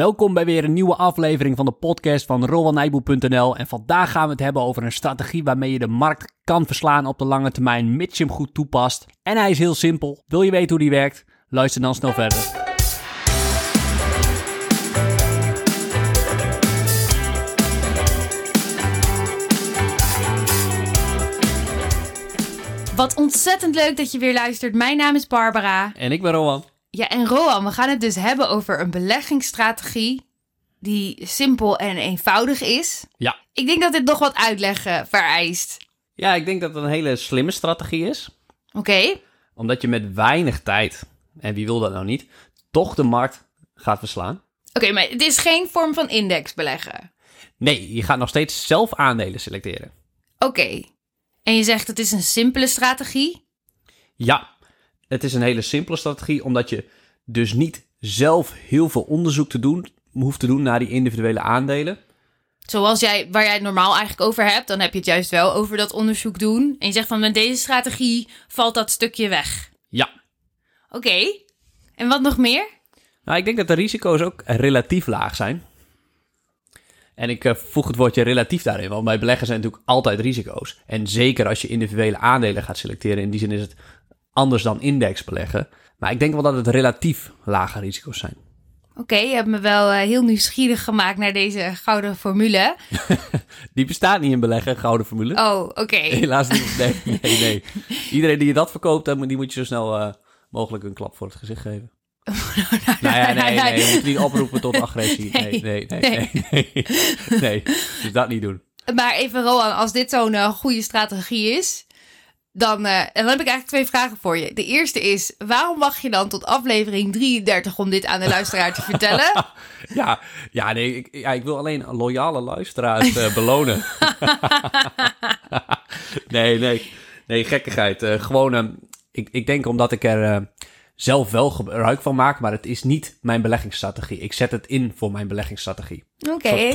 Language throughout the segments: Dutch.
Welkom bij weer een nieuwe aflevering van de podcast van RowanNijboe.nl. En vandaag gaan we het hebben over een strategie waarmee je de markt kan verslaan op de lange termijn, mits je hem goed toepast. En hij is heel simpel. Wil je weten hoe die werkt? Luister dan snel verder. Wat ontzettend leuk dat je weer luistert. Mijn naam is Barbara. En ik ben Rowan. Ja, en Roan, we gaan het dus hebben over een beleggingsstrategie die simpel en eenvoudig is. Ja. Ik denk dat dit nog wat uitleggen vereist. Ja, ik denk dat het een hele slimme strategie is. Oké, Omdat je met weinig tijd, en wie wil dat nou niet, toch de markt gaat verslaan. oké, maar het is geen vorm van index beleggen. Nee, je gaat nog steeds zelf aandelen selecteren. Oké, en je zegt het is een simpele strategie. Ja, het is een hele simpele strategie, omdat je dus niet zelf heel veel onderzoek te doen, hoeft te doen naar die individuele aandelen. Zoals jij, waar jij het normaal eigenlijk over hebt, dan heb je het juist wel over dat onderzoek doen. En je zegt van met deze strategie valt dat stukje weg. Ja, Oké, en wat nog meer? nou, ik denk dat de risico's ook relatief laag zijn. En ik eh, voeg het woordje relatief daarin, want bij beleggen zijn natuurlijk altijd risico's. En zeker als je individuele aandelen gaat selecteren, in die zin is het anders dan index beleggen. Maar ik denk wel dat het relatief lage risico's zijn. Oké, je hebt me wel eh, heel nieuwsgierig gemaakt naar deze gouden formule. Die bestaat niet in beleggen, gouden formule. Oh, oké. Helaas niet. Nee, nee, nee. Iedereen die je dat verkoopt, die moet je zo snel eh, mogelijk een klap voor het gezicht geven. nou ja, nee, nee. Je moet niet oproepen tot agressie. Nee, nee, nee. Nee, nee. nee. Dus dat niet doen. Maar even, Roan, als dit zo'n eh, goede strategie is, dan, eh, dan heb ik eigenlijk twee vragen voor je. De eerste is, waarom wacht je dan tot aflevering 33 om dit aan de luisteraar te vertellen? Ja, ja, nee, ik, ja, ik wil alleen loyale luisteraars eh, belonen. nee, nee. Nee, gekkigheid. Eh, gewoon, eh, ik, ik denk omdat ik er zelf wel gebruik van maak, maar het is niet mijn beleggingsstrategie. Ik zet het in voor mijn beleggingsstrategie. Oké,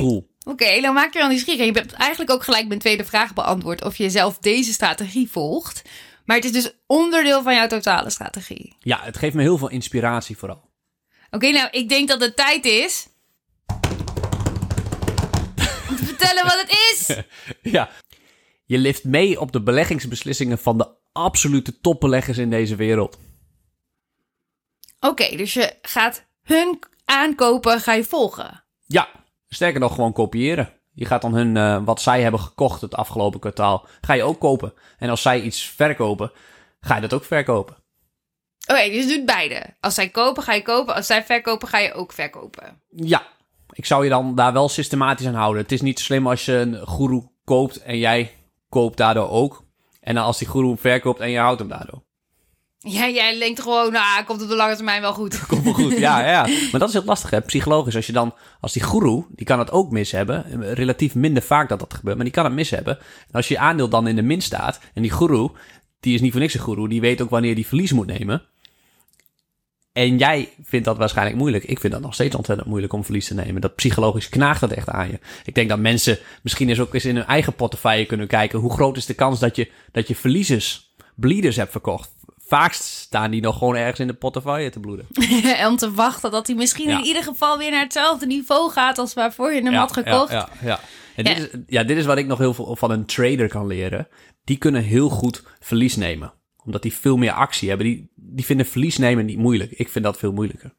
soort tool. oké, dan maak je dan nieuwsgierig. Je hebt eigenlijk ook gelijk mijn tweede vraag beantwoord of je zelf deze strategie volgt. Maar het is dus onderdeel van jouw totale strategie. Ja, het geeft me heel veel inspiratie vooral. Oké, nou, ik denk dat het tijd is. om te vertellen wat het is. Ja. Je lift mee op de beleggingsbeslissingen van de absolute topbeleggers in deze wereld. Oké, dus je gaat hun aankopen, ga je volgen. Ja, sterker nog, gewoon kopiëren. Je gaat dan hun, eh, wat zij hebben gekocht het afgelopen kwartaal, ga je ook kopen. En als zij iets verkopen, ga je dat ook verkopen. Oké, dus doe het beide. Als zij kopen, ga je kopen. Als zij verkopen, ga je ook verkopen. Ja, ik zou je dan daar wel systematisch aan houden. Het is niet slim als je een goeroe koopt en jij koopt daardoor ook. En dan als die goeroe verkoopt en je houdt hem daardoor. Ja, jij denkt gewoon, nou, komt op de lange termijn wel goed. Komt wel goed, ja, ja. Maar dat is heel lastig, hè, psychologisch. Als je dan, als die goeroe, die kan het ook mis hebben. Relatief minder vaak dat dat gebeurt, maar die kan het mis hebben. En als je aandeel dan in de min staat, en die goeroe, die is niet voor niks een goeroe, die weet ook wanneer die verlies moet nemen. En jij vindt dat waarschijnlijk moeilijk. Ik vind dat nog steeds ontzettend moeilijk om verlies te nemen. Dat psychologisch knaagt dat echt aan je. Ik denk dat mensen misschien eens ook eens in hun eigen portefeuille kunnen kijken. Hoe groot is de kans dat je, dat je verliezers, bleeders hebt verkocht? Vaakst staan die nog gewoon ergens in de portefeuille te bloeden. Om te wachten dat hij misschien Ja. in ieder geval weer naar hetzelfde niveau gaat als waarvoor je hem had gekocht. Ja, ja, ja. En Ja. Dit is, ja, dit is wat ik nog heel veel van een trader kan leren. Die kunnen heel goed verlies nemen. Omdat die veel meer actie hebben. Die, die vinden verlies nemen niet moeilijk. Ik vind dat veel moeilijker.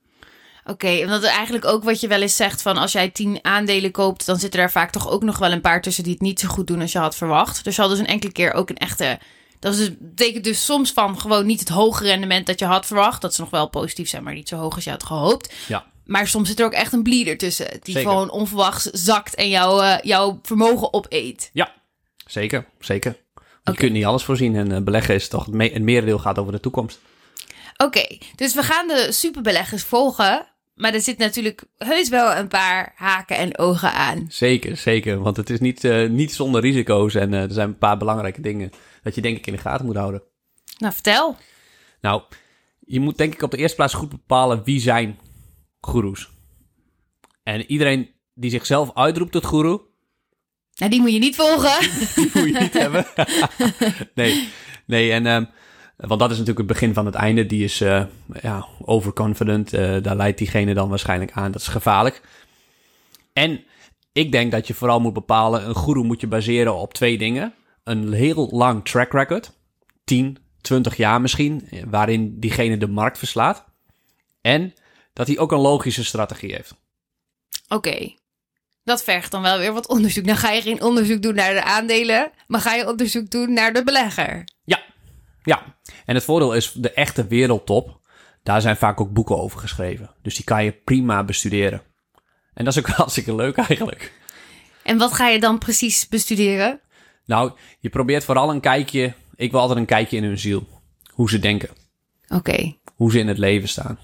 Oké, en dat is eigenlijk ook wat je wel eens zegt van als jij tien aandelen koopt, dan zitten er vaak toch ook nog wel een paar tussen die het niet zo goed doen als je had verwacht. Dus je had dus een enkele keer ook een echte. Dat is, dus- betekent dus soms van gewoon niet het hoge rendement dat je had verwacht. Dat ze nog wel positief zijn, maar niet zo hoog als je had gehoopt. Ja, Maar soms zit er ook echt een bleeder tussen. Die Zeker. gewoon onverwachts zakt en jouw, eh, jouw vermogen opeet. ja zeker. Zeker. Je kunt niet alles voorzien. En eh, beleggen is toch... Het, me- het merendeel gaat over de toekomst. Oké, dus we gaan de superbeleggers volgen. Maar er zit natuurlijk heus wel een paar haken en ogen aan. Zeker, zeker. Want het is niet, eh, niet zonder risico's. En er zijn een paar belangrijke dingen... dat je denk ik in de gaten moet houden. Nou, vertel. Nou, je moet denk ik op de eerste plaats goed bepalen wie zijn goeroes. En iedereen die zichzelf uitroept tot goeroe, Nou, die moet je niet volgen. die moet je niet hebben. nee, nee, en ehm, Want dat is natuurlijk het begin van het einde. Die is uh, ja, overconfident. Uh, daar leidt diegene dan waarschijnlijk aan. Dat is gevaarlijk. En ik denk dat je vooral moet bepalen... een guru moet je baseren op twee dingen. Een heel lang track record. 10, 20 jaar misschien. Waarin diegene de markt verslaat. En dat hij ook een logische strategie heeft. Oké. Dat vergt dan wel weer wat onderzoek. Dan ga je geen onderzoek doen naar de aandelen, maar ga je onderzoek doen naar de belegger. Ja, ja. En het voordeel is, de echte wereldtop, daar zijn vaak ook boeken over geschreven. Dus die kan je prima bestuderen. En dat is ook hartstikke leuk eigenlijk. En wat ga je dan precies bestuderen? Nou, je probeert vooral een kijkje. Ik wil altijd een kijkje in hun ziel. Hoe ze denken. Oké. Hoe ze in het leven staan.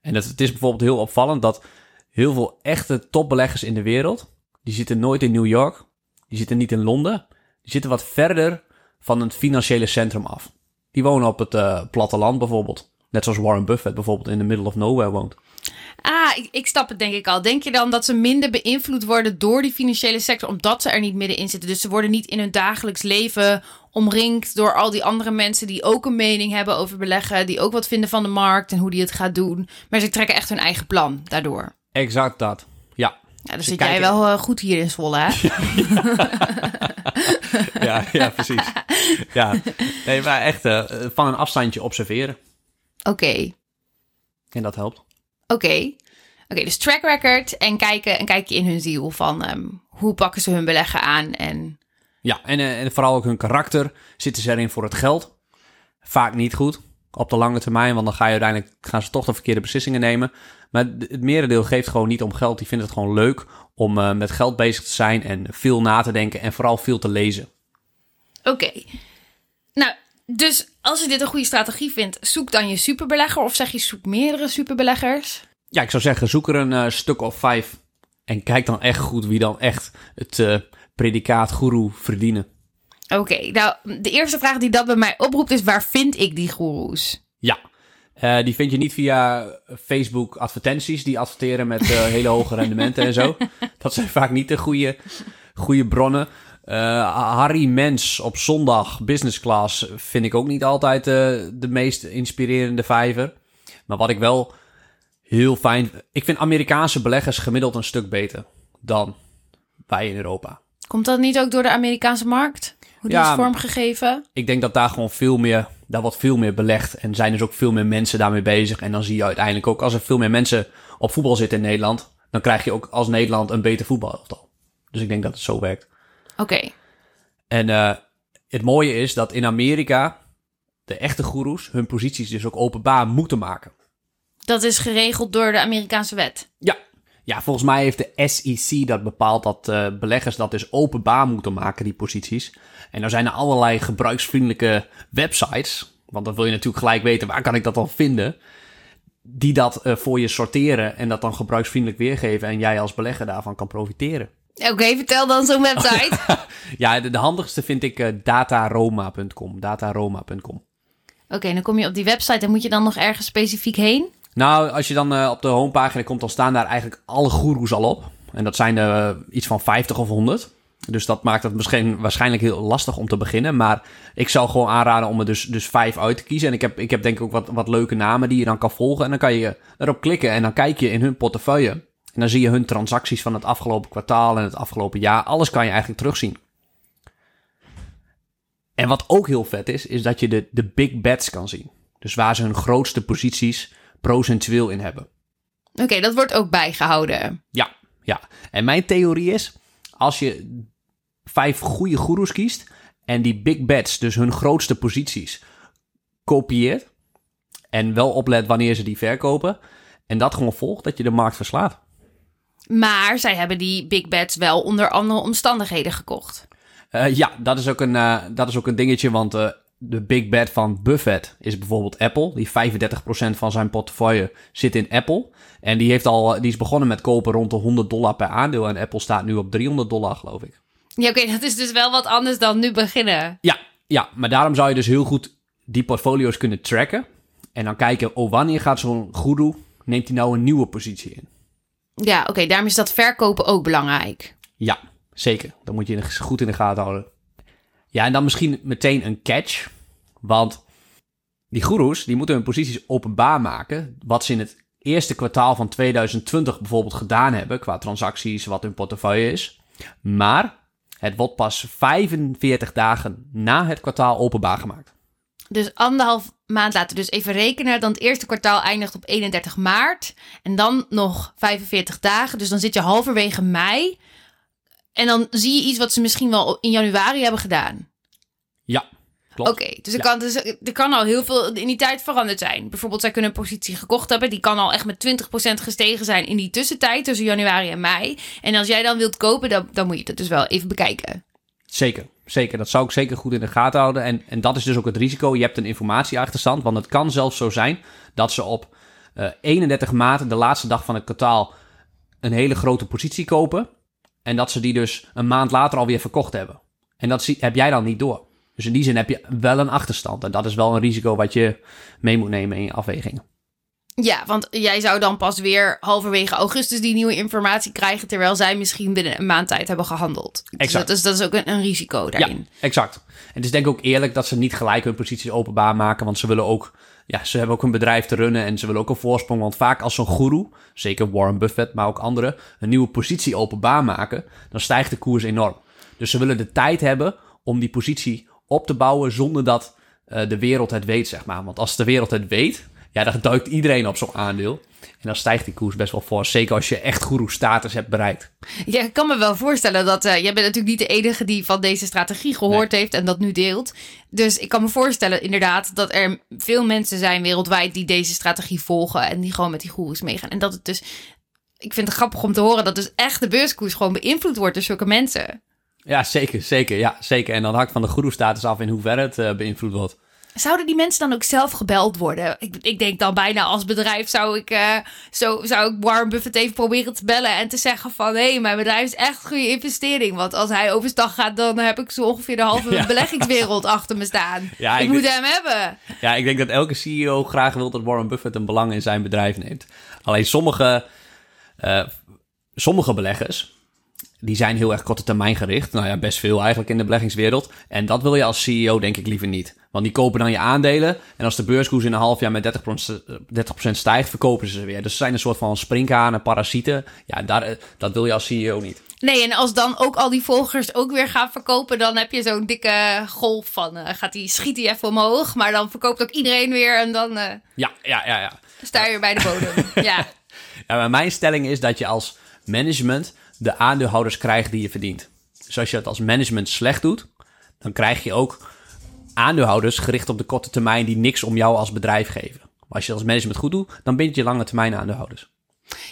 En dat, het is bijvoorbeeld heel opvallend dat heel veel echte topbeleggers in de wereld, die zitten nooit in New York, die zitten niet in Londen, die zitten wat verder van het financiële centrum af. Die wonen op het uh, platteland bijvoorbeeld. Net zoals Warren Buffett bijvoorbeeld in the middle of nowhere woont. Ah, ik, ik snap het denk ik al. Denk je dan dat ze minder beïnvloed worden door die financiële sector omdat ze er niet middenin zitten? Dus ze worden niet in hun dagelijks leven omringd door al die andere mensen die ook een mening hebben over beleggen, die ook wat vinden van de markt en hoe die het gaat doen. Maar ze trekken echt hun eigen plan daardoor. Exact dat, ja. Ja, dan zit jij wel uh, goed hier in Zwolle, hè? ja, ja, precies. Ja, nee, maar echt uh, van een afstandje observeren. Oké. Okay. En dat helpt. Oké. Oké, dus track record en kijken en kijken in hun ziel van um, hoe pakken ze hun beleggen aan en... Ja, en, uh, en vooral ook hun karakter. Zitten ze erin voor het geld? Vaak niet goed op de lange termijn, want dan ga je uiteindelijk gaan ze toch de verkeerde beslissingen nemen. Maar het merendeel geeft gewoon niet om geld. Die vindt het gewoon leuk om uh, met geld bezig te zijn en veel na te denken en vooral veel te lezen. Oké. Nou, dus als je dit een goede strategie vindt, zoek dan je superbelegger of zeg je zoek meerdere superbeleggers? Ja, ik zou zeggen, zoek er een uh, stuk of vijf en kijk dan echt goed wie dan echt het uh, predicaat guru verdienen. Oké, nou, de eerste vraag die dat bij mij oproept is: waar vind ik die goeroes? Ja, uh, die vind je niet via Facebook advertenties die adverteren met hele hoge rendementen en zo. Dat zijn vaak niet de goede, goede bronnen. Harry Mens op zondag, business class, vind ik ook niet altijd de meest inspirerende vijver. Maar wat ik wel heel fijn... Ik vind Amerikaanse beleggers gemiddeld een stuk beter dan wij in Europa. Komt dat niet ook door de Amerikaanse markt? Hoe die ja, is vormgegeven? Ik denk dat daar gewoon veel meer, daar wordt veel meer belegd. En zijn dus ook veel meer mensen daarmee bezig. En dan zie je uiteindelijk ook, als er veel meer mensen op voetbal zitten in Nederland, dan krijg je ook als Nederland een beter voetbalelftal. Dus ik denk dat het zo werkt. Oké. En uh, het mooie is dat in Amerika de echte goeroes hun posities dus ook openbaar moeten maken. Dat is geregeld door de Amerikaanse wet? Ja, ja, volgens mij heeft de SEC dat bepaald dat uh, beleggers dat dus openbaar moeten maken, die posities. En er zijn er allerlei gebruiksvriendelijke websites, want dan wil je natuurlijk gelijk weten waar kan ik dat dan vinden, die dat uh, voor je sorteren en dat dan gebruiksvriendelijk weergeven en jij als belegger daarvan kan profiteren. Oké, vertel dan zo'n website. ja, de, de, handigste vind ik uh, dataroma.com. Dataroma.com. Oké, dan kom je op die website en moet je dan nog ergens specifiek heen? Nou, als je dan uh, op de homepagina komt, dan staan daar eigenlijk alle goeroes al op. En dat zijn er uh, iets van 50 of 100. Dus dat maakt het misschien waarschijnlijk heel lastig om te beginnen. Maar ik zou gewoon aanraden om er dus, dus vijf uit te kiezen. En ik heb, ik heb denk ik ook wat, wat leuke namen die je dan kan volgen. En dan kan je erop klikken en dan kijk je in hun portefeuille. En dan zie je hun transacties van het afgelopen kwartaal en het afgelopen jaar. Alles kan je eigenlijk terugzien. En wat ook heel vet is, is dat je de, de big bets kan zien. Dus waar ze hun grootste posities procentueel in hebben. Oké, dat wordt ook bijgehouden. Ja, ja. En mijn theorie is, als je vijf goede goeroes kiest en die big bets, dus hun grootste posities, kopieert en wel oplet wanneer ze die verkopen en dat gewoon volgt, dat je de markt verslaat. Maar zij hebben die big bets wel onder andere omstandigheden gekocht. Uh, ja, dat is ook een, uh, dat is ook een dingetje, want uh, de big bet van Buffett is bijvoorbeeld Apple. Die 35% van zijn portefeuille zit in Apple. En die, heeft al, die is begonnen met kopen rond de 100 dollar per aandeel. En Apple staat nu op 300 dollar, geloof ik. Ja, oké, dat is dus wel wat anders dan nu beginnen. Ja, ja, maar daarom zou je dus heel goed die portfolio's kunnen tracken. En dan kijken, oh, wanneer gaat zo'n guru, neemt hij nou een nieuwe positie in? Ja, oké, daarom is dat verkopen ook belangrijk. Ja, zeker. Dan moet je goed in de gaten houden. Ja, en dan misschien meteen een catch. Want die goeroes die moeten hun posities openbaar maken. Wat ze in het eerste kwartaal van 2020 bijvoorbeeld gedaan hebben qua transacties, wat hun portefeuille is. Maar het wordt pas 45 dagen na het kwartaal openbaar gemaakt. Dus anderhalf maand later. Dus even rekenen. Dan het eerste kwartaal eindigt op 31 maart. En dan nog 45 dagen. Dus dan zit je halverwege mei. En dan zie je iets wat ze misschien wel in januari hebben gedaan. Ja, Oké, dus, er, kan, dus er kan al heel veel in die tijd veranderd zijn. Bijvoorbeeld, zij kunnen een positie gekocht hebben. Die kan al echt met 20% gestegen zijn in die tussentijd tussen januari en mei. En als jij dan wilt kopen, dan, dan moet je dat dus wel even bekijken. Zeker, zeker. Dat zou ik zeker goed in de gaten houden. En, en dat is dus ook het risico. Je hebt een informatieachterstand. Want het kan zelfs zo zijn dat ze op uh, 31 maart, de laatste dag van het kwartaal, een hele grote positie kopen. En dat ze die dus een maand later alweer verkocht hebben. En dat heb jij dan niet door. Dus in die zin heb je wel een achterstand. En dat is wel een risico wat je mee moet nemen in je afwegingen. Ja, want jij zou dan pas weer halverwege augustus die nieuwe informatie krijgen, terwijl zij misschien binnen een maand tijd hebben gehandeld. Dus exact. Dus dat is, dat is ook een, een, risico daarin. Ja, exact. En het is denk ik ook eerlijk dat ze niet gelijk hun posities openbaar maken, want ze willen ook, ja, ze hebben ook een bedrijf te runnen en ze willen ook een voorsprong. Want vaak als zo'n guru, zeker Warren Buffett, maar ook anderen, een nieuwe positie openbaar maken, dan stijgt de koers enorm. Dus ze willen de tijd hebben om die positie op te bouwen zonder dat uh, de wereld het weet, zeg maar. Want als de wereld het weet, ja, dan duikt iedereen op zo'n aandeel. En dan stijgt die koers best wel voor. Zeker als je echt guru-status hebt bereikt. Ja, ik kan me wel voorstellen dat... Uh, jij bent natuurlijk niet de enige die van deze strategie gehoord heeft... en dat nu deelt. Dus ik kan me voorstellen inderdaad... dat er veel mensen zijn wereldwijd die deze strategie volgen... en die gewoon met die goeroes meegaan. En dat het dus... Ik vind het grappig om te horen dat dus echt de beurskoers gewoon beïnvloed wordt door zulke mensen. Ja, zeker, zeker. Ja, zeker. En dan hangt van de guru-status af in hoeverre het uh, beïnvloed wordt. Zouden die mensen dan ook zelf gebeld worden? Ik, ik denk dan bijna als bedrijf zou ik, uh, zo, zou ik Warren Buffett even proberen te bellen en te zeggen van... hé, hey, mijn bedrijf is echt een goede investering. Want als hij overstag gaat, dan heb ik zo ongeveer de halve ja. beleggingswereld achter me staan. Ja, ik, ik moet denk, hem hebben. Ja, ik denk dat elke CEO graag wil dat Warren Buffett een belang in zijn bedrijf neemt. Alleen sommige, uh, sommige beleggers die zijn heel erg korte termijn gericht. Nou ja, best veel eigenlijk in de beleggingswereld. En dat wil je als CEO denk ik liever niet. Want die kopen dan je aandelen. En als de beurskoers in een half jaar met 30%, 30% stijgt, verkopen ze ze weer. Dus ze zijn een soort van sprinkhanen, parasieten. Ja, daar, dat wil je als CEO niet. Nee, en als dan ook al die volgers ook weer gaan verkopen, dan heb je zo'n dikke golf van. Uh, gaat die, schiet die even omhoog, maar dan verkoopt ook iedereen weer en dan. Uh, ja, ja, ja, ja. Sta je weer bij de bodem. ja. ja, maar mijn stelling is dat je als management de aandeelhouders krijgt die je verdient. Dus als je het als management slecht doet, dan krijg je ook aandeelhouders gericht op de korte termijn die niks om jou als bedrijf geven. Maar als je als management goed doet, dan bind je lange termijn aandeelhouders.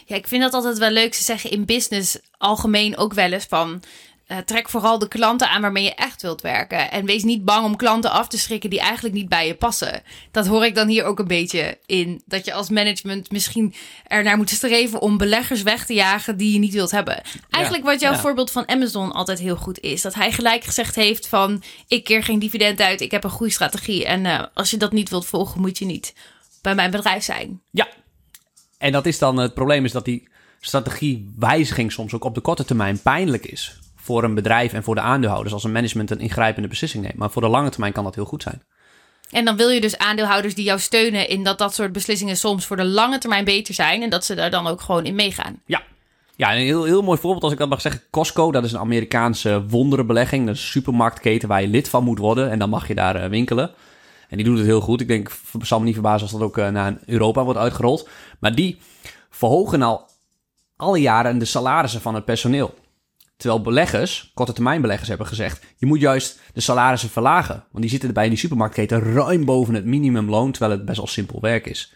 Ja, ik vind dat altijd wel leuk. Ze zeggen in business algemeen ook wel eens van uh, trek vooral de klanten aan waarmee je echt wilt werken. En wees niet bang om klanten af te schrikken die eigenlijk niet bij je passen. Dat hoor ik dan hier ook een beetje in. Dat je als management misschien ernaar moet streven om beleggers weg te jagen die je niet wilt hebben. Eigenlijk wat jouw voorbeeld van Amazon altijd heel goed is. Dat hij gelijk gezegd heeft van ik keer geen dividend uit, ik heb een goede strategie. En uh, als je dat niet wilt volgen, moet je niet bij mijn bedrijf zijn. Ja, en dat is dan het probleem is dat die strategiewijziging soms ook op de korte termijn pijnlijk is voor een bedrijf en voor de aandeelhouders als een management een ingrijpende beslissing neemt. Maar voor de lange termijn kan dat heel goed zijn. En dan wil je dus aandeelhouders die jou steunen in dat dat soort beslissingen soms voor de lange termijn beter zijn en dat ze daar dan ook gewoon in meegaan. Ja. Ja, een heel, heel mooi voorbeeld als ik dat mag zeggen. Costco, dat is een Amerikaanse wonderenbelegging. Dat is een supermarktketen waar je lid van moet worden en dan mag je daar uh, winkelen. En die doet het heel goed. Ik denk, het zal me niet verbazen als dat ook uh, naar Europa wordt uitgerold. Maar die verhogen al alle jaren de salarissen van het personeel. Terwijl beleggers, korte termijn beleggers hebben gezegd, je moet juist de salarissen verlagen. Want die zitten bij in die supermarktketen ruim boven het minimumloon, terwijl het best wel simpel werk is.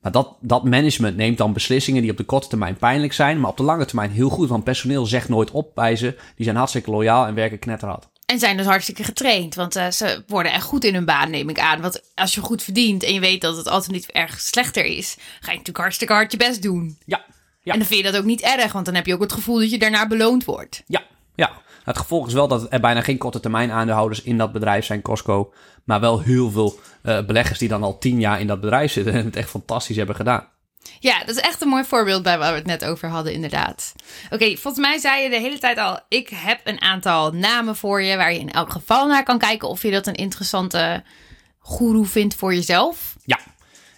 Maar dat, dat management neemt dan beslissingen die op de korte termijn pijnlijk zijn, maar op de lange termijn heel goed. Want personeel zegt nooit op bij ze. Die zijn hartstikke loyaal en werken knetterhard. En zijn dus hartstikke getraind. Want uh, ze worden echt goed in hun baan, neem ik aan. Want als je goed verdient en je weet dat het alternatief erg slechter is, ga je natuurlijk hartstikke hard je best doen. Ja, ja. En dan vind je dat ook niet erg, want dan heb je ook het gevoel dat je daarna beloond wordt. Ja, ja. Het gevolg is wel dat er bijna geen korte termijn aandeelhouders in dat bedrijf zijn, Costco. Maar wel heel veel uh, beleggers die dan al tien jaar in dat bedrijf zitten en het echt fantastisch hebben gedaan. Ja, dat is echt een mooi voorbeeld bij waar we het net over hadden, inderdaad. Oké, volgens mij zei je de hele tijd al: ik heb een aantal namen voor je waar je in elk geval naar kan kijken of je dat een interessante goeroe vindt voor jezelf? Ja.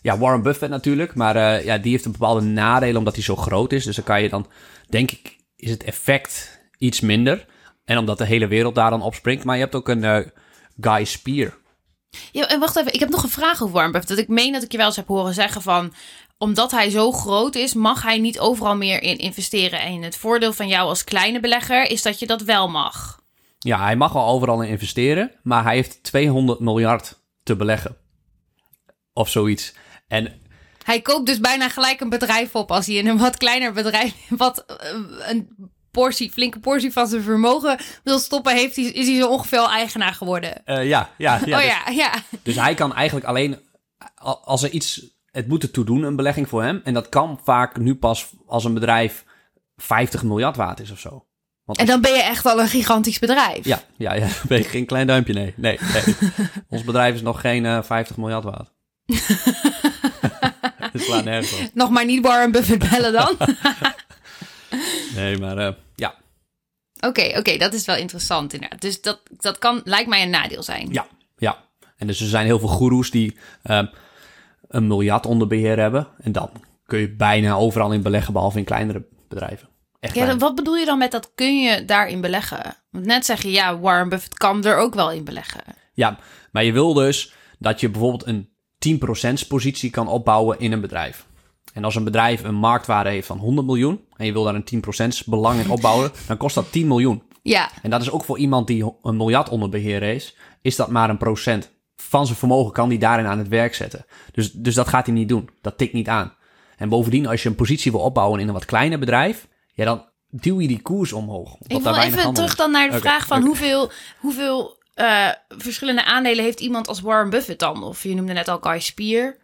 Ja, Warren Buffett natuurlijk. Maar uh, ja, die heeft een bepaalde nadelen omdat hij zo groot is. Dus dan kan je dan, denk ik, is het effect iets minder. En omdat de hele wereld daar dan opspringt. Maar je hebt ook een uh, Guy Spier. Ja, en wacht even. Ik heb nog een vraag over Warren Buffett. Dat ik meen dat ik je wel eens heb horen zeggen van... omdat hij zo groot is, mag hij niet overal meer in investeren. En het voordeel van jou als kleine belegger is dat je dat wel mag. Ja, hij mag wel overal in investeren. Maar hij heeft 200 miljard te beleggen. Of zoiets. En hij koopt dus bijna gelijk een bedrijf op als hij in een wat kleiner bedrijf, wat uh, een portie, flinke portie van zijn vermogen wil stoppen, heeft hij, is hij zo ongeveer eigenaar geworden. Uh, ja, ja, ja. Oh dus, ja, ja. Dus hij kan eigenlijk alleen, als er iets, het moet ertoe doen, een belegging voor hem. En dat kan vaak nu pas als een bedrijf 50 miljard waard is of zo. Want en dan ben je echt al een gigantisch bedrijf. Ja, ja, ja. Dan ben je geen klein duimpje, nee. Nee, nee. Ons bedrijf is nog geen uh, 50 miljard waard. dat slaat nergens op. Nog maar niet Warren Buffett bellen dan. nee, maar uh, ja. Oké, okay, oké, dat is wel interessant inderdaad. Dus dat, dat kan, lijkt mij een nadeel zijn. Ja, ja. En dus er zijn heel veel goeroes die uh, een miljard onder beheer hebben. En dan kun je bijna overal in beleggen, behalve in kleinere bedrijven. Echt ja, wat bedoel je dan met dat kun je daarin beleggen? Want net zeg je, ja, Warren Buffett kan er ook wel in beleggen. Ja, maar je wil dus dat je bijvoorbeeld een 10% positie kan opbouwen in een bedrijf. En als een bedrijf een marktwaarde heeft van 100 miljoen en je wil daar een 10% belang in opbouwen, dan kost dat 10 miljoen. Ja. En dat is ook voor iemand die een miljard onder beheer is, is dat maar een procent. Van zijn vermogen kan die daarin aan het werk zetten. Dus, dus dat gaat hij niet doen. Dat tikt niet aan. En bovendien, als je een positie wil opbouwen in een wat kleiner bedrijf, ja, dan duw je die koers omhoog. Ik wil even terug dan naar de vraag van hoeveel, hoeveel uh, verschillende aandelen heeft iemand als Warren Buffett dan? Of je noemde net al Guy Spier.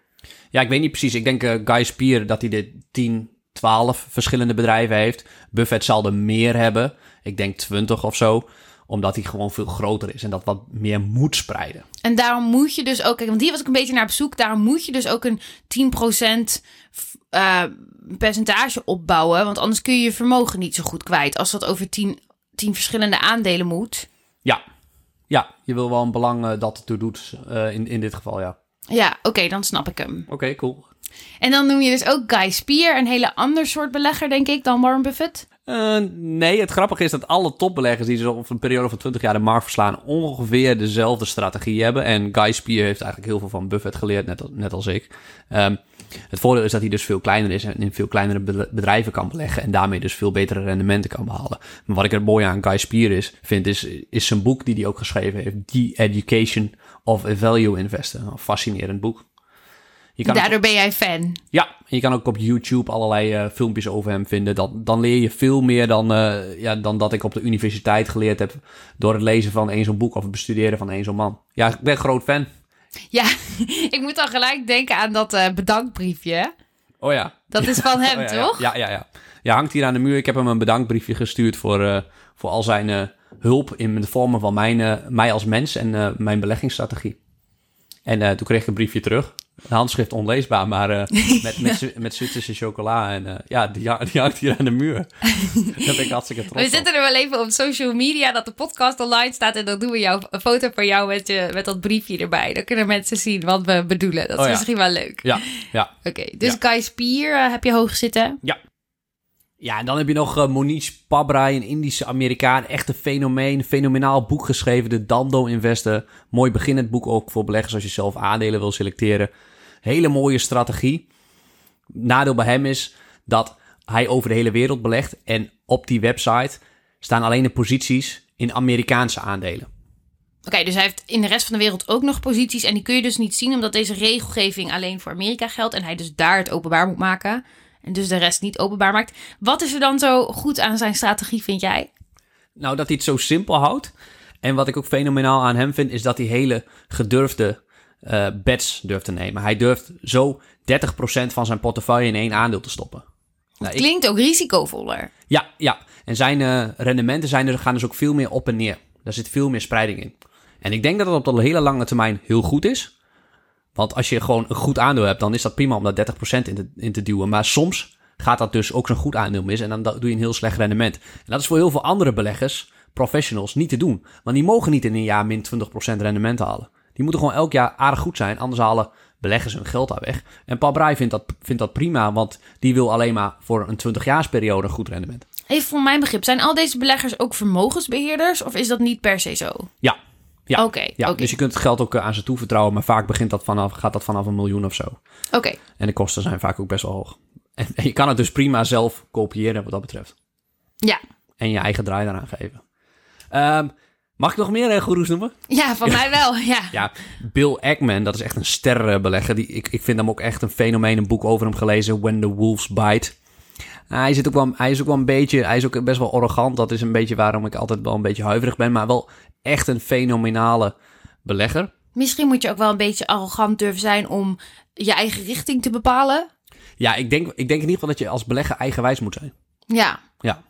Ja, ik weet niet precies. Ik denk uh, Guy Spier dat hij de 10, 12 verschillende bedrijven heeft. Buffett zal er meer hebben. Ik denk 20 of zo omdat hij gewoon veel groter is en dat wat meer moet spreiden. En daarom moet je dus ook, kijk, want die was ik een beetje naar op zoek. Daarom moet je dus ook een 10% uh, percentage opbouwen. Want anders kun je je vermogen niet zo goed kwijt. Als dat over 10, 10 verschillende aandelen moet. Ja, ja, je wil wel een belang uh, dat het toe doet, uh, in, in dit geval, ja. Ja, oké, okay, dan snap ik hem. Oké, okay, cool. En dan noem je dus ook Guy Spier, een hele ander soort belegger, denk ik, dan Warren Buffett? Uh, nee, het grappige is dat alle topbeleggers die zo over een periode van 20 jaar de markt verslaan, ongeveer dezelfde strategie hebben. En Guy Spier heeft eigenlijk heel veel van Buffett geleerd, net, als ik. Um, het voordeel is dat hij dus veel kleiner is en in veel kleinere bedrijven kan beleggen en daarmee dus veel betere rendementen kan behalen. Maar wat ik er mooi aan Guy Spier is, vind, is, is zijn boek die hij ook geschreven heeft, The Education of a Value Investor. Een fascinerend boek. Je kan Daardoor ben jij fan. Ja, je kan ook op YouTube allerlei uh, filmpjes over hem vinden. Dat, dan leer je veel meer dan, uh, ja, dan dat ik op de universiteit geleerd heb door het lezen van één zo'n boek of het bestuderen van één zo'n man. Ja, ik ben groot fan. Ja, ik moet dan gelijk denken aan dat uh, bedankbriefje. Oh ja. Dat is van hem, oh, ja, toch? Ja, ja, ja. Ja, hangt hier aan de muur. Ik heb hem een bedankbriefje gestuurd voor, voor al zijn hulp in de vormen van mijn, mij als mens en mijn beleggingsstrategie. En toen kreeg ik een briefje terug. Een handschrift onleesbaar, maar uh, met, met, met Zwitserse chocola. En uh, ja, die, die, hangt hier aan de muur. Daar ben ik hartstikke trots We zetten er wel even op social media dat de podcast online staat. En dan doen we jou, een foto van jou met, je, met dat briefje erbij. Dan kunnen mensen zien wat we bedoelen. Dat is oh, ja. misschien wel leuk. Ja, ja. Oké, okay, dus ja. Guy Spier uh, heb je hoog zitten. Ja. Ja, en dan heb je nog Monish Pabrai, een Indische Amerikaan. Echt een fenomeen. Fenomenaal boek geschreven, de Dando Investor. Mooi beginnend boek ook voor beleggers als je zelf aandelen wil selecteren. Hele mooie strategie. Nadeel bij hem is dat hij over de hele wereld belegt. En op die website staan alleen de posities in Amerikaanse aandelen. Oké, dus hij heeft in de rest van de wereld ook nog posities. En die kun je dus niet zien, omdat deze regelgeving alleen voor Amerika geldt. En hij dus daar het openbaar moet maken. En dus de rest niet openbaar maakt. Wat is er dan zo goed aan zijn strategie, vind jij? Nou, dat hij het zo simpel houdt. En wat ik ook fenomenaal aan hem vind, is dat hij hele gedurfde uh, bets durft te nemen. Hij durft zo 30% van zijn portefeuille in één aandeel te stoppen. Nou, klinkt ook risicovoller. Ja, ja. En zijn uh, rendementen zijn er, gaan dus ook veel meer op en neer. Daar zit veel meer spreiding in. En ik denk dat het op de hele lange termijn heel goed is. Want als je gewoon een goed aandeel hebt, dan is dat prima om daar 30% in te, in te duwen. Maar soms gaat dat dus ook zo'n goed aandeel mis en dan doe je een heel slecht rendement. En dat is voor heel veel andere beleggers, professionals, niet te doen. Want die mogen niet in een jaar min 20% rendement halen. Die moeten gewoon elk jaar aardig goed zijn, anders halen beleggers hun geld daar weg. En Paul Braai vindt dat, vindt dat prima, want die wil alleen maar voor een 20-jaarsperiode een goed rendement. Even voor mijn begrip, zijn al deze beleggers ook vermogensbeheerders of is dat niet per se zo? Ja. Ja, Oké, ja. dus je kunt het geld ook eh, aan ze toevertrouwen, maar vaak begint dat vanaf, gaat dat vanaf een miljoen of zo. Oké, En de kosten zijn vaak ook best wel hoog. En, en je kan het dus prima zelf kopiëren wat dat betreft. ja. En je eigen draai daaraan geven. Ehm, mag ik nog meer uh, goeroes noemen? Ja, van mij wel, ja. Ja, Bill Ackman, dat is echt een sterrenbelegger. Die, ik, ik vind hem ook echt een fenomeen. Een boek over hem gelezen, When the Wolves Bite. Nou, hij, zit ook wel, hij is ook wel een beetje, hij is ook best wel arrogant. Dat is een beetje waarom ik altijd wel een beetje huiverig ben. Maar wel echt een fenomenale belegger. Misschien moet je ook wel een beetje arrogant durven zijn om je eigen richting te bepalen. Ja, ik denk, ik denk in ieder geval dat je als belegger eigenwijs moet zijn. Ja, Ja.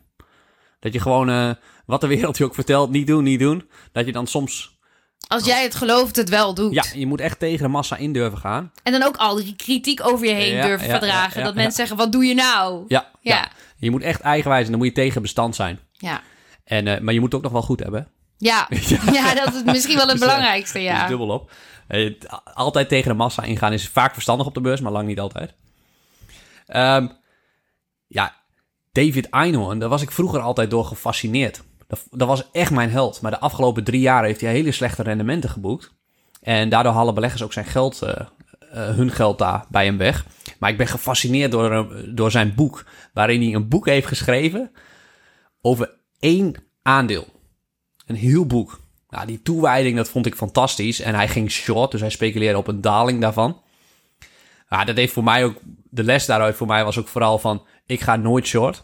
Dat je gewoon, eh, wat de wereld je ook vertelt, niet doen, niet doen. Dat je dan soms, als jij het gelooft, het wel doet. ja, je moet echt tegen de massa in durven gaan. En dan ook al die kritiek over je heen Ja, durven ja, verdragen. ja, dat mensen zeggen, wat doe je nou? Ja, ja. Je moet echt eigenwijs en dan moet je tegen bestand zijn. Ja, En, eh, maar je moet het ook nog wel goed hebben. ja. ja dat is misschien wel het Dus, eh, belangrijkste, Dus ja. dubbel op. Altijd tegen de massa ingaan is vaak verstandig op de beurs, maar lang niet altijd. Ehm, ja, David Einhorn, daar was ik vroeger altijd door gefascineerd. Dat, was echt mijn held. Maar de afgelopen drie jaar heeft hij hele slechte rendementen geboekt. En daardoor halen beleggers ook zijn geld, eh, eh, hun geld daar bij hem weg. Maar ik ben gefascineerd door, eh, door zijn boek, waarin hij een boek heeft geschreven over één aandeel. Een heel boek. Nou, die toewijding, dat vond ik fantastisch. En hij ging short, dus hij speculeerde op een daling daarvan. Ja, dat heeft voor mij ook... De les daaruit voor mij was ook vooral van... Ik ga nooit short.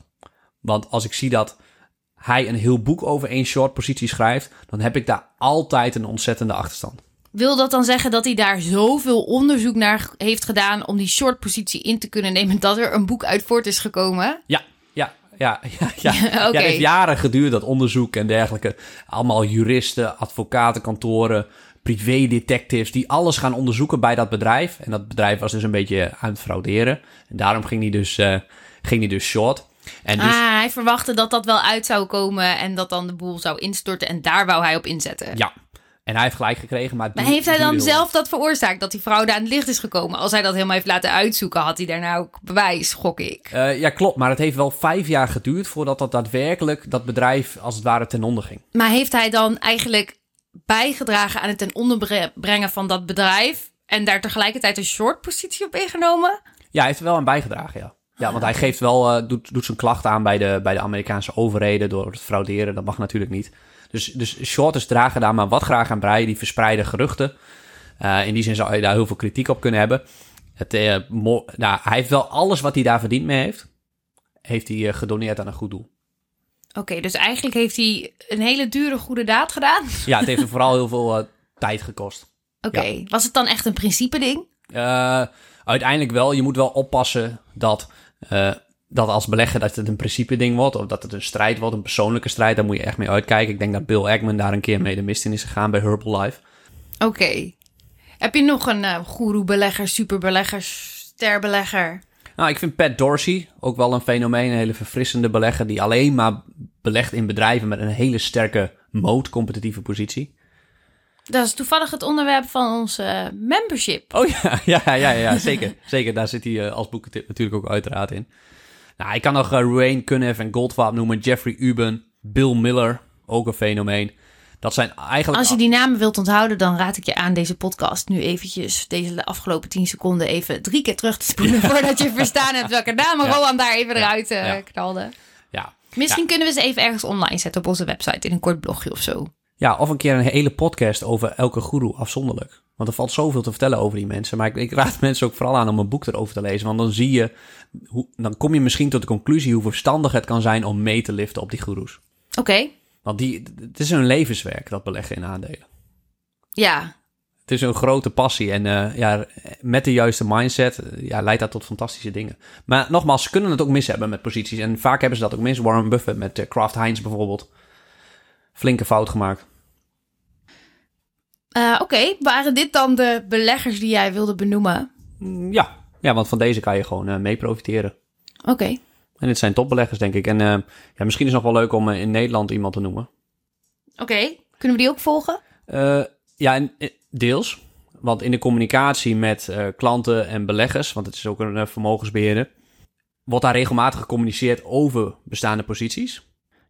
Want als ik zie dat hij een heel boek over één short positie schrijft... dan heb ik daar altijd een ontzettende achterstand. Wil dat dan zeggen dat hij daar zoveel onderzoek naar heeft gedaan om die short positie in te kunnen nemen, dat er een boek uit voort is gekomen? Ja, ja, ja, ja. ja. Ja het heeft jaren geduurd, dat onderzoek en dergelijke. Allemaal juristen, advocatenkantoren, privédetectives... die alles gaan onderzoeken bij dat bedrijf. En dat bedrijf was dus een beetje aan het frauderen. En daarom ging hij dus, eh, ging hij dus short. En dus, Ah, hij verwachtte dat dat wel uit zou komen en dat dan de boel zou instorten en daar wou hij op inzetten. ja, en hij heeft gelijk gekregen, maar... heeft hij dan zelf dat veroorzaakt, dat die fraude aan het licht is gekomen? Als hij dat helemaal heeft laten uitzoeken, had hij daarna ook bewijs, gok ik. Eh, ja, klopt. Maar het heeft wel vijf jaar geduurd voordat dat daadwerkelijk dat bedrijf als het ware ten onder ging. Maar heeft hij dan eigenlijk bijgedragen aan het ten onder brengen van dat bedrijf en daar tegelijkertijd een short positie op ingenomen? Ja, hij heeft er wel aan bijgedragen, ja. Ja, want hij geeft wel, eh, doet, doet zijn klacht aan bij de, bij de Amerikaanse overheden door het frauderen. Dat mag natuurlijk niet. Dus, dus shorters dragen daar maar wat graag aan bij. Die verspreiden geruchten. Eh, in die zin zou je daar heel veel kritiek op kunnen hebben. Het, eh, nou, hij heeft wel alles wat hij daar verdiend mee heeft, heeft hij gedoneerd aan een goed doel. Oké, dus eigenlijk heeft hij een hele dure goede daad gedaan. Ja, het heeft hem vooral heel veel tijd gekost. Oké, was het dan echt een principe ding? Uiteindelijk wel. Je moet wel oppassen dat, eh, dat als belegger dat het een principe ding wordt. Of dat het een strijd wordt, een persoonlijke strijd. Daar moet je echt mee uitkijken. Ik denk dat Bill Ackman daar een keer mee de mist in is gegaan bij Herbalife. Oké. Heb je nog een uh, goeroe-belegger, superbelegger, sterbelegger? Nou, ik vind Pat Dorsey ook wel een fenomeen. Een hele verfrissende belegger die alleen maar belegt in bedrijven met een hele sterke moot, competitieve positie. Dat is toevallig het onderwerp van onze membership. Oh ja, ja, ja, ja, ja zeker. zeker, daar zit hij eh, als boekentip natuurlijk ook uiteraard in. Nou, ik kan nog uh, Ruane Cunniff en Goldfarb noemen, Jeffrey Uben, Bill Miller, ook een fenomeen. Dat zijn eigenlijk... Als je die namen wilt onthouden, dan raad ik je aan deze podcast nu eventjes, deze afgelopen 10 seconden, even drie keer terug te spoelen voordat je verstaan hebt welke namen Ja. Roland daar even eruit Ja. knalde. Ja. Misschien kunnen we ze even ergens online zetten op onze website in een kort blogje of zo. Ja, of een keer een hele podcast over elke guru afzonderlijk. Want er valt zoveel te vertellen over die mensen. Maar ik, ik raad mensen ook vooral aan om een boek erover te lezen. Want dan zie je, hoe, dan kom je misschien tot de conclusie hoe verstandig het kan zijn om mee te liften op die gurus. Oké, Want die, het is hun levenswerk, dat beleggen in aandelen. ja. Het is een grote passie en eh, ja, met de juiste mindset eh, ja, leidt dat tot fantastische dingen. Maar nogmaals, ze kunnen het ook mis hebben met posities. En vaak hebben ze dat ook mis. Warren Buffett met eh, Kraft Heinz bijvoorbeeld. Flinke fout gemaakt. Eh, Oké, waren dit dan de beleggers die jij wilde benoemen? Mm, Ja. ja, want van deze kan je gewoon eh, mee profiteren. Oké, En dit zijn topbeleggers, denk ik. En eh, ja, misschien is het nog wel leuk om in Nederland iemand te noemen. oké. Kunnen we die ook volgen? Ja, in, Deels. Want in de communicatie met klanten en beleggers, want het is ook een vermogensbeheerder, wordt daar regelmatig gecommuniceerd over bestaande posities.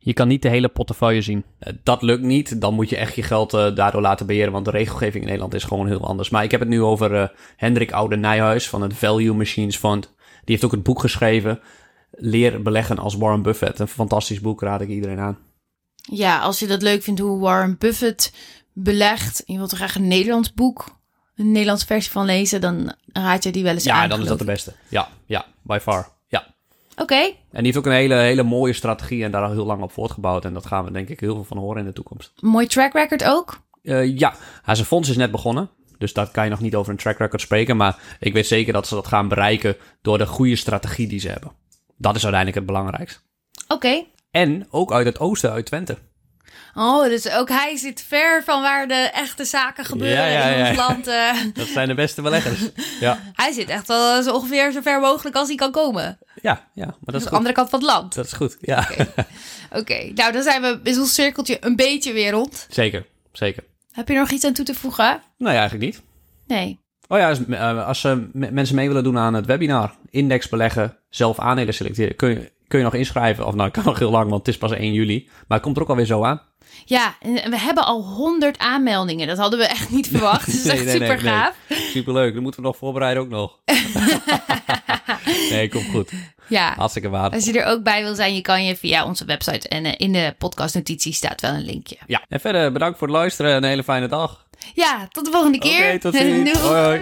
Je kan niet de hele portefeuille zien. Uh, dat lukt niet. Dan moet je echt je geld daardoor laten beheren, want de regelgeving in Nederland is gewoon heel anders. Maar ik heb het nu over Hendrik Oude Nijhuis van het Value Machines Fund. Die heeft ook het boek geschreven, Leer beleggen als Warren Buffett. Een fantastisch boek, raad ik iedereen aan. Ja, als je dat leuk vindt hoe Warren Buffett belegt, je wilt er graag een Nederlands boek een Nederlandse versie van lezen, dan raad je die wel eens ja, aan. Ja, dan is dat de beste. Ja, ja, by far. Oké. En die heeft ook een hele, hele mooie strategie en daar al heel lang op voortgebouwd. En dat gaan we denk ik heel veel van horen in de toekomst. Mooi track record ook? Uh, ja, zijn fonds is net begonnen. Dus daar kan je nog niet over een track record spreken. Maar ik weet zeker dat ze dat gaan bereiken door de goede strategie die ze hebben. Dat is uiteindelijk het belangrijkste. Oké. En ook uit het oosten, uit Twente. Oh, dus ook hij zit ver van waar de echte zaken gebeuren ja, ja, in ons land. Uh. Dat zijn de beste beleggers. Ja. Hij zit echt wel zo ongeveer zo ver mogelijk als hij kan komen. Ja, ja maar dat is de andere kant van het land. Dat is goed, ja. Oké, nou dan zijn we is ons cirkeltje een beetje weer rond. Zeker, zeker. Heb je nog iets aan toe te voegen? Nee, eigenlijk niet. Nee. Oh ja, als, als uh, mensen mee willen doen aan het webinar, index beleggen, zelf aandelen selecteren, kun je, kun je nog inschrijven. Of nou, kan nog heel lang, want het is pas 1 juli. Maar het komt er ook alweer zo aan. Ja, en we hebben al 100 aanmeldingen. Dat hadden we echt niet verwacht. Dat is echt nee, super nee, gaaf. Superleuk. Dan moeten we nog voorbereiden ook nog. nee, komt goed. Ja. Hartstikke waar. Als je er ook bij wil zijn, je kan je via onze website en uh, in de podcastnotities staat wel een linkje. Ja. En verder bedankt voor het luisteren en een hele fijne dag. Ja, tot de volgende keer. Oké, okay, tot ziens. hoi. hoi.